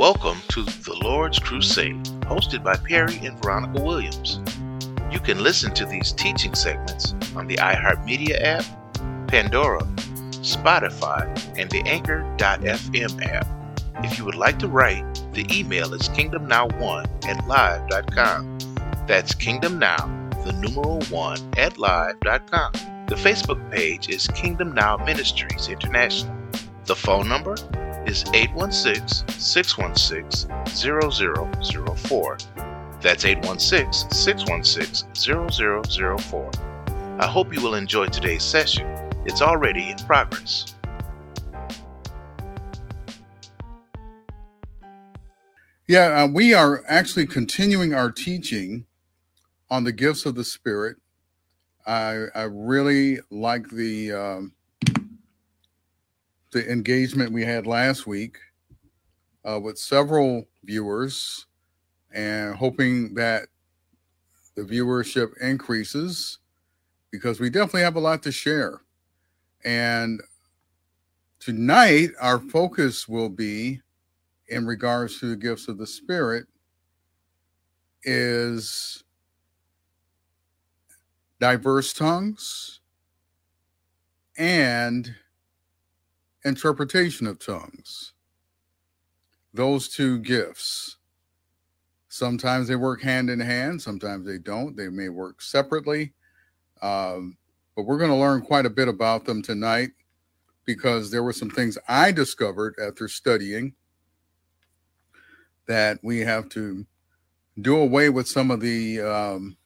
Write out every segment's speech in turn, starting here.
Welcome to the Lord's Crusade, hosted by Perry and Veronica Williams. You can listen to these teaching segments on the iHeartMedia app, Pandora, Spotify, and the Anchor.fm app. If you would like to write, the email is kingdomnow1 at live.com. That's kingdomnow, the numeral 1 at live.com. The Facebook page is Kingdom Now Ministries International. The phone number is 816 616 0004. That's 816 616 0004. I hope you will enjoy today's session. It's already in progress. Yeah, uh, we are actually continuing our teaching on the gifts of the Spirit. I, I really like the um, the engagement we had last week uh, with several viewers, and hoping that the viewership increases because we definitely have a lot to share. And tonight, our focus will be in regards to the gifts of the Spirit is diverse tongues and interpretation of tongues. Those two gifts. Sometimes they work hand in hand, sometimes they don't. They may work separately. Um, but we're going to learn quite a bit about them tonight because there were some things I discovered after studying that we have to do away with some of the um,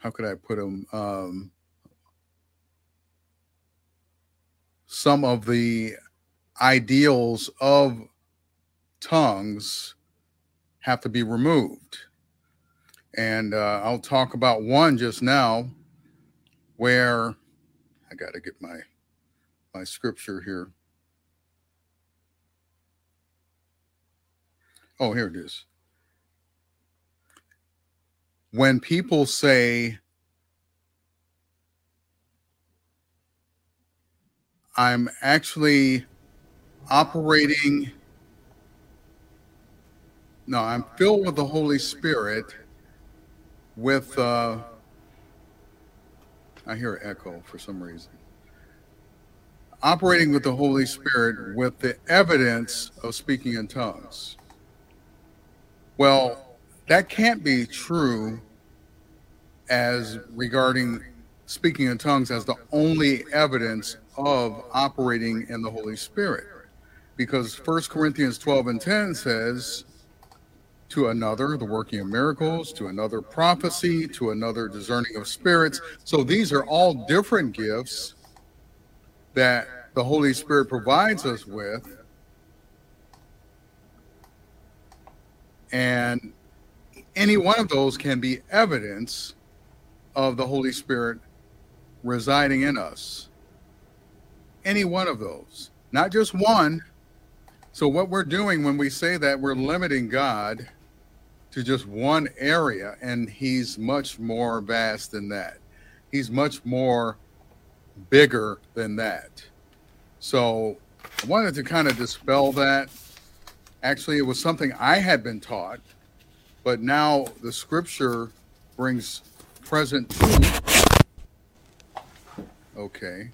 how could I put them um, some of the ideals of tongues have to be removed. And uh, I'll talk about one just now where I got to get my my scripture here. Oh, here it is. When people say, I'm actually operating, no, I'm filled with the Holy Spirit with, uh, I hear echo for some reason. Operating with the Holy Spirit with the evidence of speaking in tongues. Well, that can't be true as regarding speaking in tongues as the only evidence of operating in the Holy Spirit. Because First Corinthians 12 and 10 says, to another, the working of miracles, to another, prophecy, to another, discerning of spirits. So these are all different gifts that the Holy Spirit provides us with And any one of those can be evidence of the Holy Spirit residing in us. Any one of those, not just one. So, what we're doing when we say that, we're limiting God to just one area, and He's much more vast than that. He's much more bigger than that. So, I wanted to kind of dispel that Actually, it was something I had been taught, but now the scripture brings present. Okay.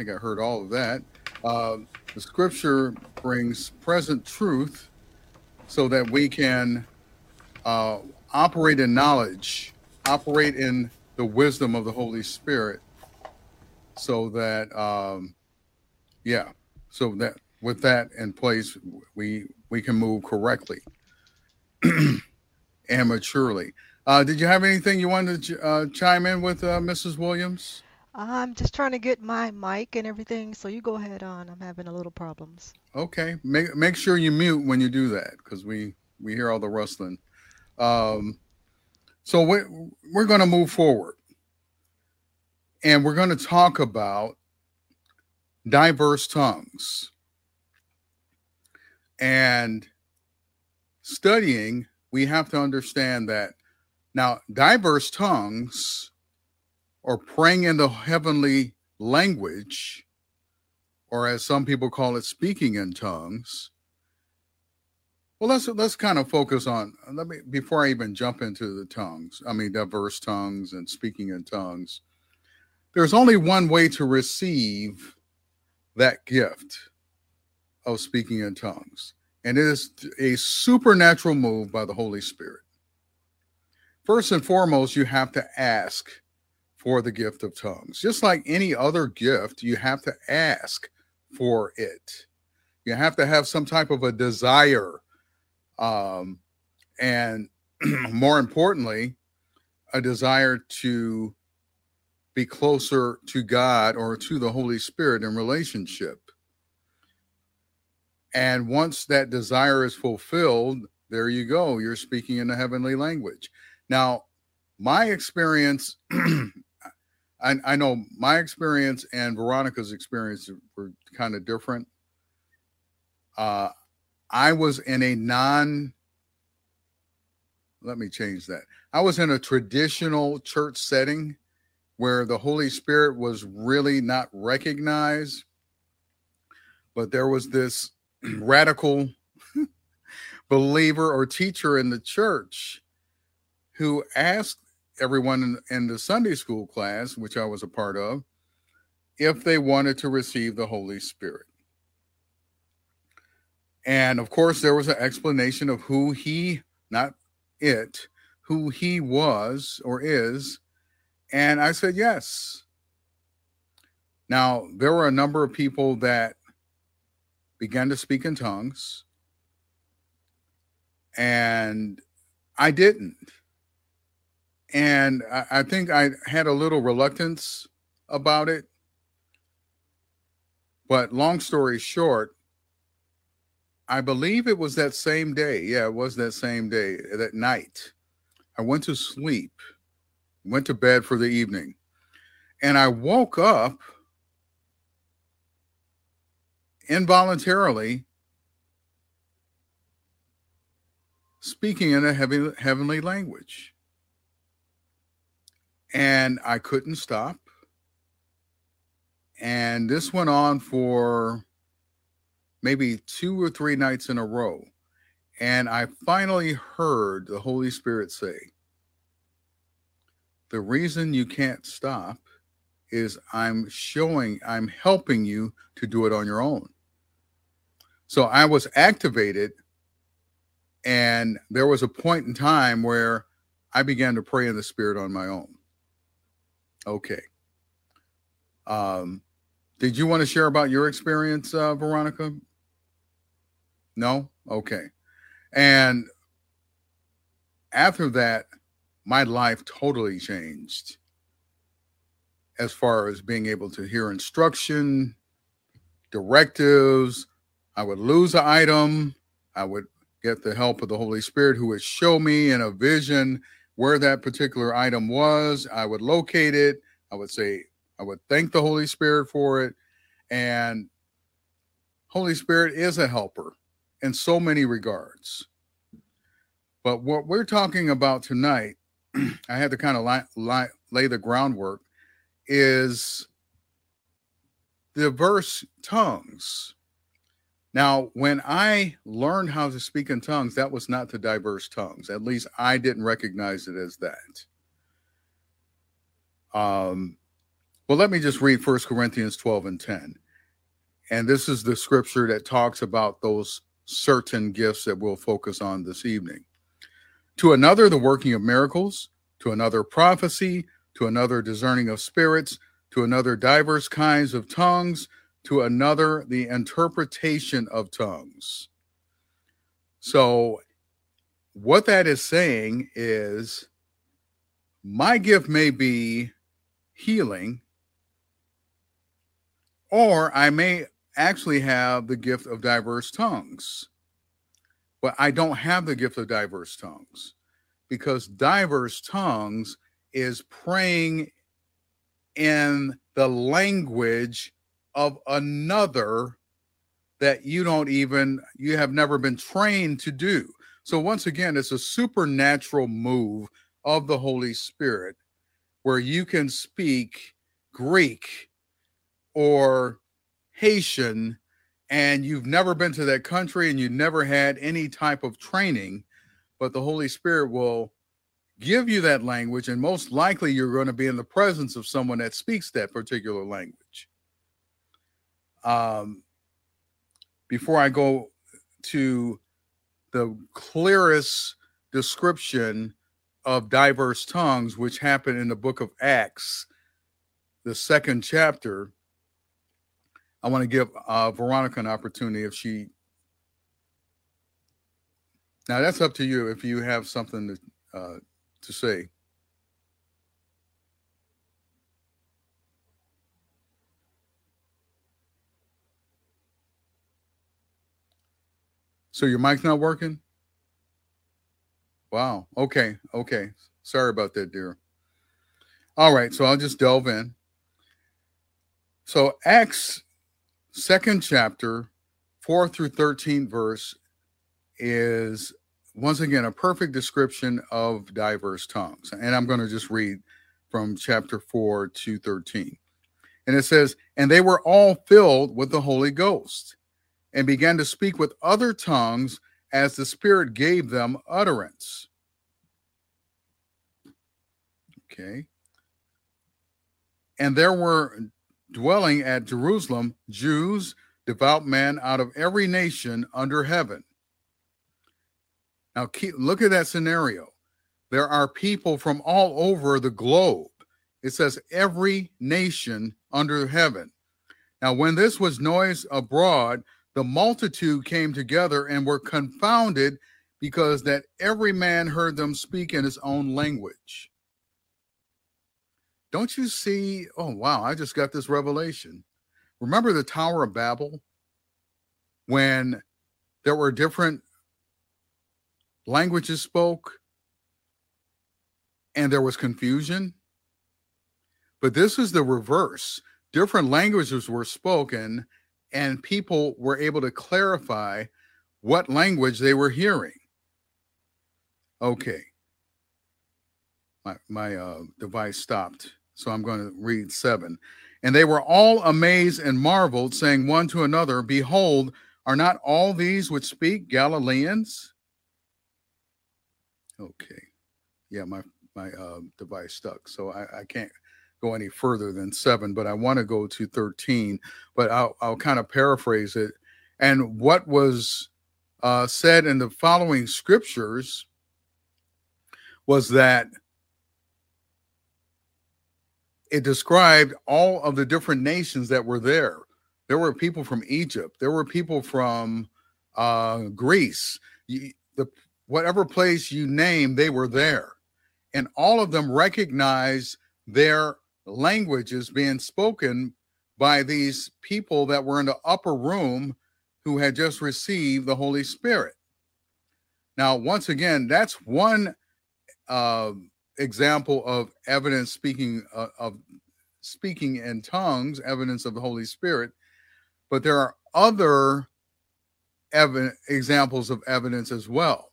I think I heard all of that. Uh, the scripture brings present truth so that we can uh, operate in knowledge, operate in the wisdom of the Holy Spirit, so that, um, yeah, so that with that in place, we we can move correctly and maturely. Uh, did you have anything you wanted to uh, chime in with, uh, Mrs. Williams? I'm just trying to get my mic and everything, so you go ahead on. I'm having a little problems. Okay, make make sure you mute when you do that because we we hear all the rustling. Um, so we we're going to move forward, and we're going to talk about diverse tongues and studying, we have to understand that now diverse tongues or praying in the heavenly language or as some people call it, speaking in tongues. Well, let's let's kind of focus on let me before I even jump into the tongues. I mean, diverse tongues and speaking in tongues. There's only one way to receive that gift of speaking in tongues, and it is a supernatural move by the Holy Spirit. First and foremost, you have to ask for the gift of tongues. Just like any other gift, you have to ask for it. You have to have some type of a desire um, and more importantly, a desire to be closer to God or to the Holy Spirit in relationship. And once that desire is fulfilled, there you go. You're speaking in the heavenly language. Now, my experience, I, I know my experience and Veronica's experience were kind of different. Uh, I was in a non let me change that. I was in a traditional church setting where the Holy Spirit was really not recognized, but there was this radical believer or teacher in the church who asked everyone in, in, the Sunday school class, which I was a part of, if they wanted to receive the Holy Spirit. And of course, there was an explanation of who he, not it, who he was or is. And I said, yes. Now, there were a number of people that began to speak in tongues, and I didn't. And I, I think I had a little reluctance about it. But long story short, I believe it was that same day. Yeah, it was that same day, that night. I went to sleep, went to bed for the evening, and I woke up involuntarily speaking in a heavy, heavenly language. And I couldn't stop. And this went on for maybe two or three nights in a row. And I finally heard the Holy Spirit say, The reason you can't stop is I'm showing, I'm helping you to do it on your own. So I was activated, and there was a point in time where I began to pray in the Spirit on my own. Okay. Um, did you want to share about your experience, uh, Veronica? No? Okay. And after that, my life totally changed as far as being able to hear instruction, directives. I would lose an item. I would get the help of the Holy Spirit who would show me in a vision where that particular item was. I would locate it. I would say, I would thank the Holy Spirit for it. And Holy Spirit is a helper in so many regards. But what we're talking about tonight, I had to kind of li- li- lay the groundwork, is diverse tongues. Now, when I learned how to speak in tongues, that was not the diverse tongues. At least I didn't recognize it as that. Um, well, let me just read First Corinthians 12 and 10. And this is the scripture that talks about those certain gifts that we'll focus on this evening. To another, the working of miracles, to another, prophecy, to another, discerning of spirits, to another, diverse kinds of tongues, to another, the interpretation of tongues. So, what that is saying is my gift may be healing, or I may actually have the gift of diverse tongues. But I don't have the gift of diverse tongues because diverse tongues is praying in the language of another that you don't even you have never been trained to do. So once again it's a supernatural move of the Holy Spirit where you can speak Greek or Haitian and you've never been to that country and you've never had any type of training, but the Holy Spirit will give you that language, and most likely you're going to be in the presence of someone that speaks that particular language. Um, before I go to the clearest description of diverse tongues, which happened in the book of Acts, the second chapter, I want to give uh, Veronica an opportunity if she. Now that's up to you if you have something to uh, to say. So your mic's not working? Wow. Okay. Okay. Sorry about that, dear. All right. So I'll just delve in. So Acts second chapter, 4 through 13 verse is once again a perfect description of diverse tongues. And I'm going to just read from chapter 4 to 13. And it says, And they were all filled with the Holy Ghost and began to speak with other tongues as the Spirit gave them utterance. Okay. And there were dwelling at Jerusalem Jews, devout men out of every nation under heaven. Now, keep, look at that scenario. There are people from all over the globe. It says every nation under heaven. Now, when this was noised abroad, the multitude came together and were confounded because that every man heard them speak in his own language. Don't you see? Oh, wow, I just got this revelation. Remember the Tower of Babel? When there were different languages spoke and there was confusion? But this is the reverse. Different languages were spoken and people were able to clarify what language they were hearing. Okay. My, my uh, device stopped. So I'm going to read seven. And they were all amazed and marveled, saying one to another, Behold, are not all these which speak Galileans? Okay. Yeah, my my uh, device stuck. So I, I can't go any further than seven, but I want to go to 13. But I'll, I'll kind of paraphrase it. And what was uh, said in the following scriptures was that it described all of the different nations that were there. There were people from Egypt. There were people from uh, Greece. the whatever place you name, they were there, and all of them recognized their languages being spoken by these people that were in the upper room who had just received the Holy Spirit. Now, once again, that's one uh, example of evidence speaking uh, of speaking in tongues, evidence of the Holy Spirit, but there are other ev- examples of evidence as well.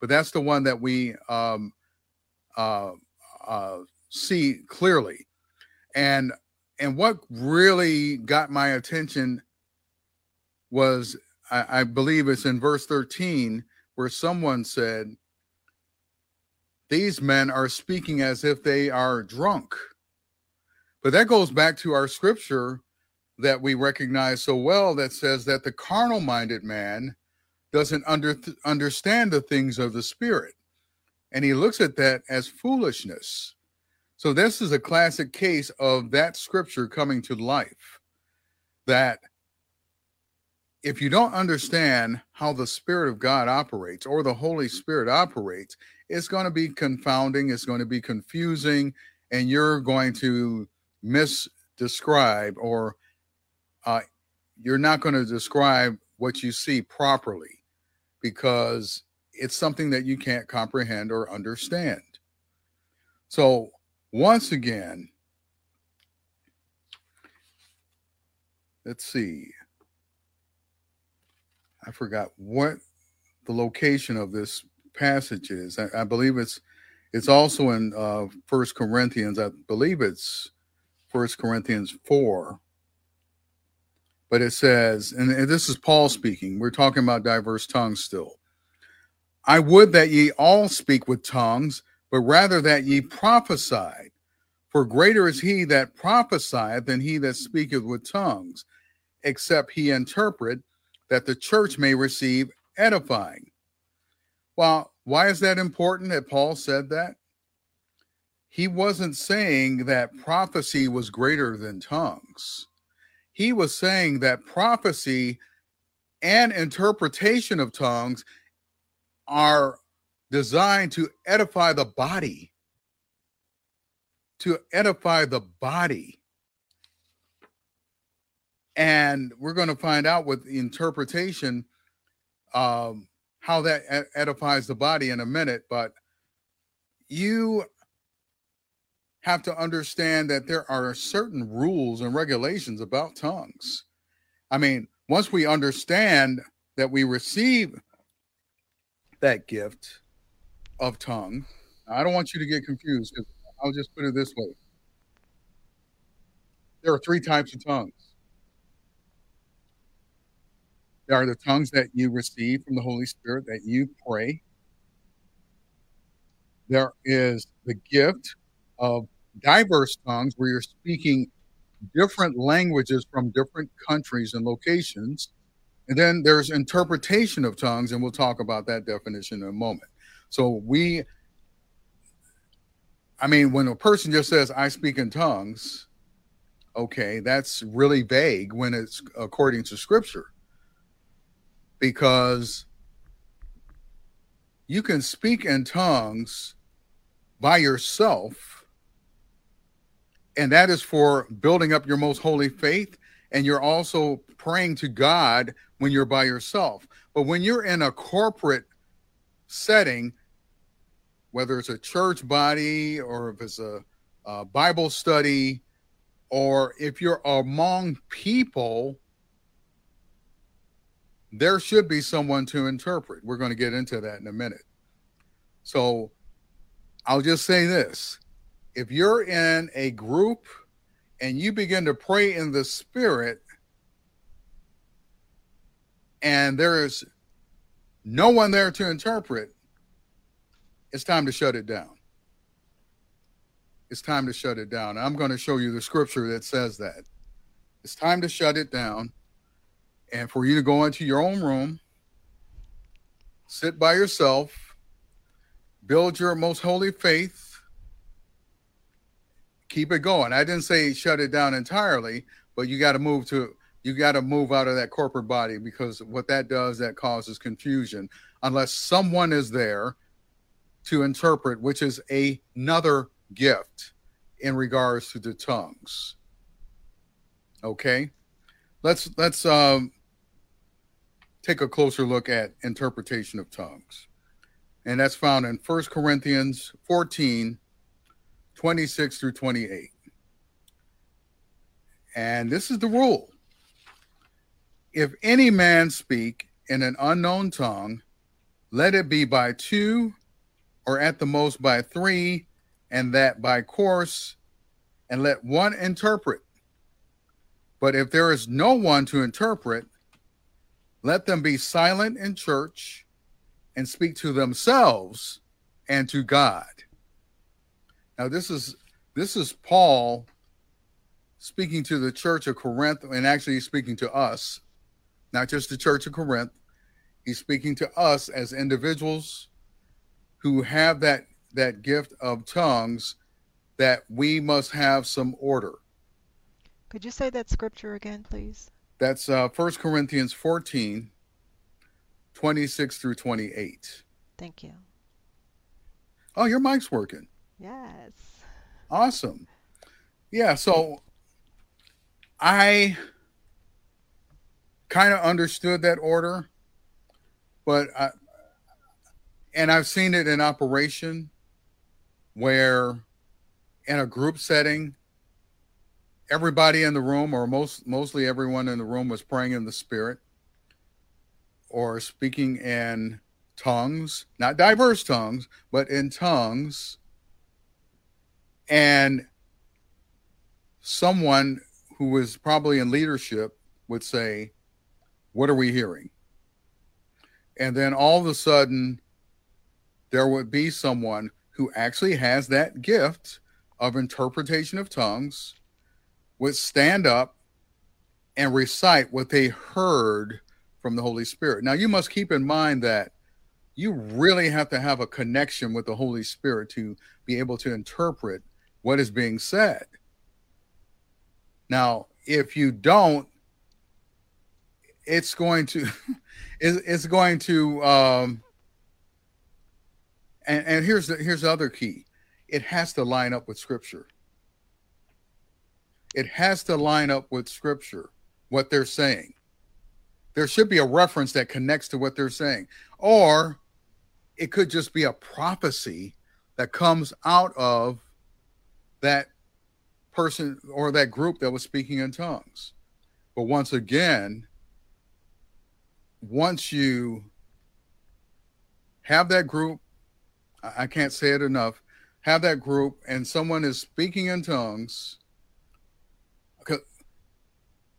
But that's the one that we um, uh, uh, see clearly, and and what really got my attention was I, I believe it's in verse thirteen where someone said these men are speaking as if they are drunk. But that goes back to our scripture that we recognize so well that says that the carnal minded man doesn't under, understand the things of the spirit. And he looks at that as foolishness. So, this is a classic case of that scripture coming to life. That if you don't understand how the Spirit of God operates or the Holy Spirit operates, it's going to be confounding, it's going to be confusing, and you're going to misdescribe or uh, you're not going to describe what you see properly because it's something that you can't comprehend or understand. So, once again, let's see. I forgot what the location of this passage is. I, I believe it's it's also in uh, First Corinthians. I believe it's First Corinthians four. but it says, and this is Paul speaking, we're talking about diverse tongues still. I would that ye all speak with tongues, but rather that ye prophesied. For greater is he that prophesieth than he that speaketh with tongues, except he interpret, that the church may receive edifying. Well, why is that important that Paul said that? He wasn't saying that prophecy was greater than tongues. He was saying that prophecy and interpretation of tongues are designed to edify the body. To edify the body. And we're going to find out with interpretation um, how that edifies the body in a minute. But you have to understand that there are certain rules and regulations about tongues. I mean, once we understand that we receive that gift of tongue, I don't want you to get confused because I'll just put it this way. There are three types of tongues. There are the tongues that you receive from the Holy Spirit that you pray. There is the gift of diverse tongues where you're speaking different languages from different countries and locations. And then there's interpretation of tongues, and we'll talk about that definition in a moment. So we, I mean, when a person just says, I speak in tongues, okay, that's really vague when it's according to scripture. Because you can speak in tongues by yourself and that is for building up your most holy faith and you're also praying to God when you're by yourself. But when you're in a corporate setting, whether it's a church body or if it's a, a Bible study, or if you're among people, there should be someone to interpret. We're going to get into that in a minute. So I'll just say this if you're in a group and you begin to pray in the spirit and there is no one there to interpret, it's time to shut it down. It's time to shut it down. I'm going to show you the scripture that says that. It's time to shut it down and for you to go into your own room, sit by yourself, build your most holy faith, keep it going. I didn't say shut it down entirely, but you got to move to you got to move out of that corporate body because what that does that causes confusion unless someone is there to interpret, which is another gift in regards to the tongues. Okay, let's let's um, take a closer look at interpretation of tongues, and that's found in First Corinthians 14 26 through 28. And this is the rule if any man speak in an unknown tongue, let it be by two or at the most by three, and that by course, and let one interpret. But if there is no one to interpret, let them be silent in church and speak to themselves and to God. Now this is this is Paul speaking to the church of Corinth and actually speaking to us, not just the church of Corinth. He's speaking to us as individuals who have that that gift of tongues that we must have some order. Could you say that scripture again, please? That's uh, 1 Corinthians 14, 26 through 28. Thank you. Oh, your mic's working. Yes. Awesome. Yeah, so I kind of understood that order, but I, and I've seen it in operation where in a group setting everybody in the room or most mostly everyone in the room was praying in the spirit or speaking in tongues, not diverse tongues, but in tongues and someone who was probably in leadership would say, What are we hearing? And then all of a sudden, there would be someone who actually has that gift of interpretation of tongues would stand up and recite what they heard from the Holy Spirit. Now, you must keep in mind that you really have to have a connection with the Holy Spirit to be able to interpret what is being said. Now, if you don't, it's going to it's going to um and, and here's the here's the other key. It has to line up with scripture. It has to line up with scripture what they're saying. There should be a reference that connects to what they're saying. Or it could just be a prophecy that comes out of that person or that group that was speaking in tongues. But once again once you have that group I can't say it enough. Have that group and someone is speaking in tongues.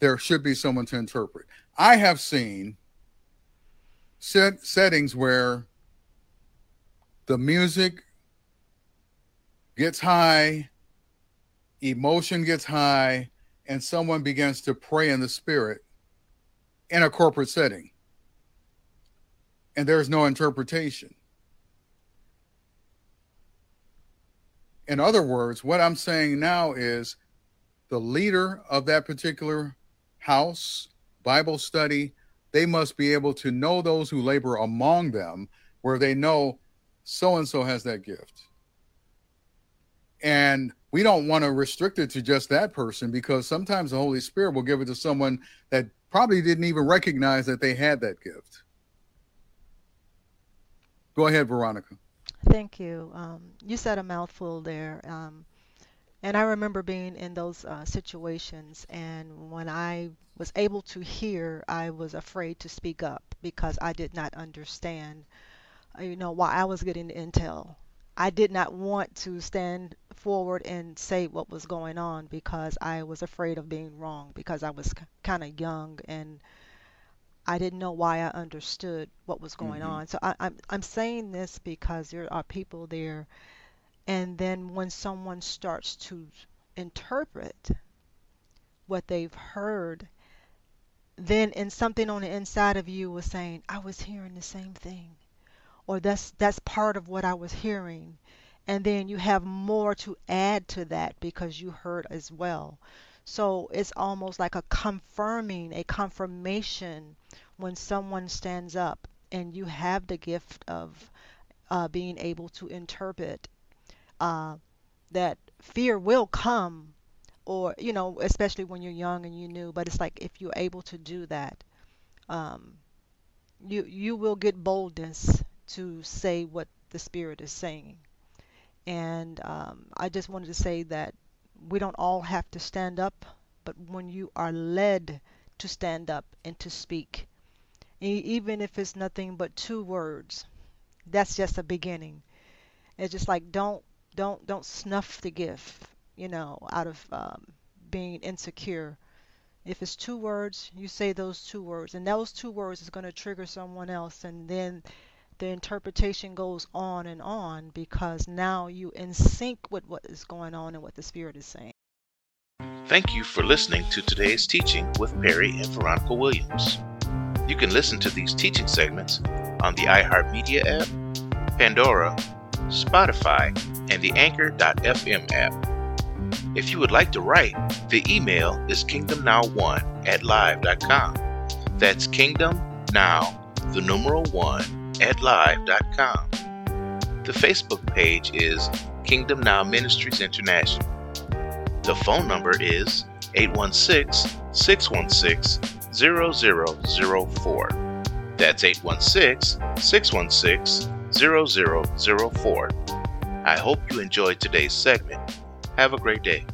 There should be someone to interpret. I have seen set settings where the music gets high, emotion gets high, and someone begins to pray in the spirit in a corporate setting. And there's no interpretation. In other words, what I'm saying now is the leader of that particular house, Bible study, they must be able to know those who labor among them, where they know so and so has that gift. And we don't want to restrict it to just that person because sometimes the Holy Spirit will give it to someone that probably didn't even recognize that they had that gift. Go ahead, Veronica. Thank you. Um, you said a mouthful there. Um, and I remember being in those uh, situations, and when I was able to hear, I was afraid to speak up because I did not understand, uh, you know, why I was getting the intel. I did not want to stand forward and say what was going on because I was afraid of being wrong because I was kind of young and I didn't know why I understood what was going mm-hmm. on. So I, I'm I'm saying this because there are people there, and then when someone starts to interpret what they've heard, then in something on the inside of you was saying, I was hearing the same thing, or that's that's part of what I was hearing, and then you have more to add to that because you heard as well. So it's almost like a confirming, a confirmation when someone stands up and you have the gift of uh, being able to interpret uh, that fear will come or you know especially when you're young and you new but it's like if you're able to do that um, you you will get boldness to say what the spirit is saying. And um, i just wanted to say that we don't all have to stand up, but when you are led to stand up and to speak, even if it's nothing but two words, that's just a beginning. It's just like don't don't don't snuff the gift, you know, out of um, being insecure. If it's two words, you say those two words, and those two words is going to trigger someone else, and then the interpretation goes on and on because now you in sync with what is going on and what the Spirit is saying. Thank you for listening to today's teaching with Perry and Veronica Williams. You can listen to these teaching segments on the iHeartMedia app, Pandora, Spotify, and the Anchor.fm app. If you would like to write, the email is kingdomnow1 at live.com. That's kingdomnow, the numeral 1 at live.com. The Facebook page is Kingdom Now Ministries International. The phone number is 816 616 0004. That's 816 616 0004. I hope you enjoyed today's segment. Have a great day.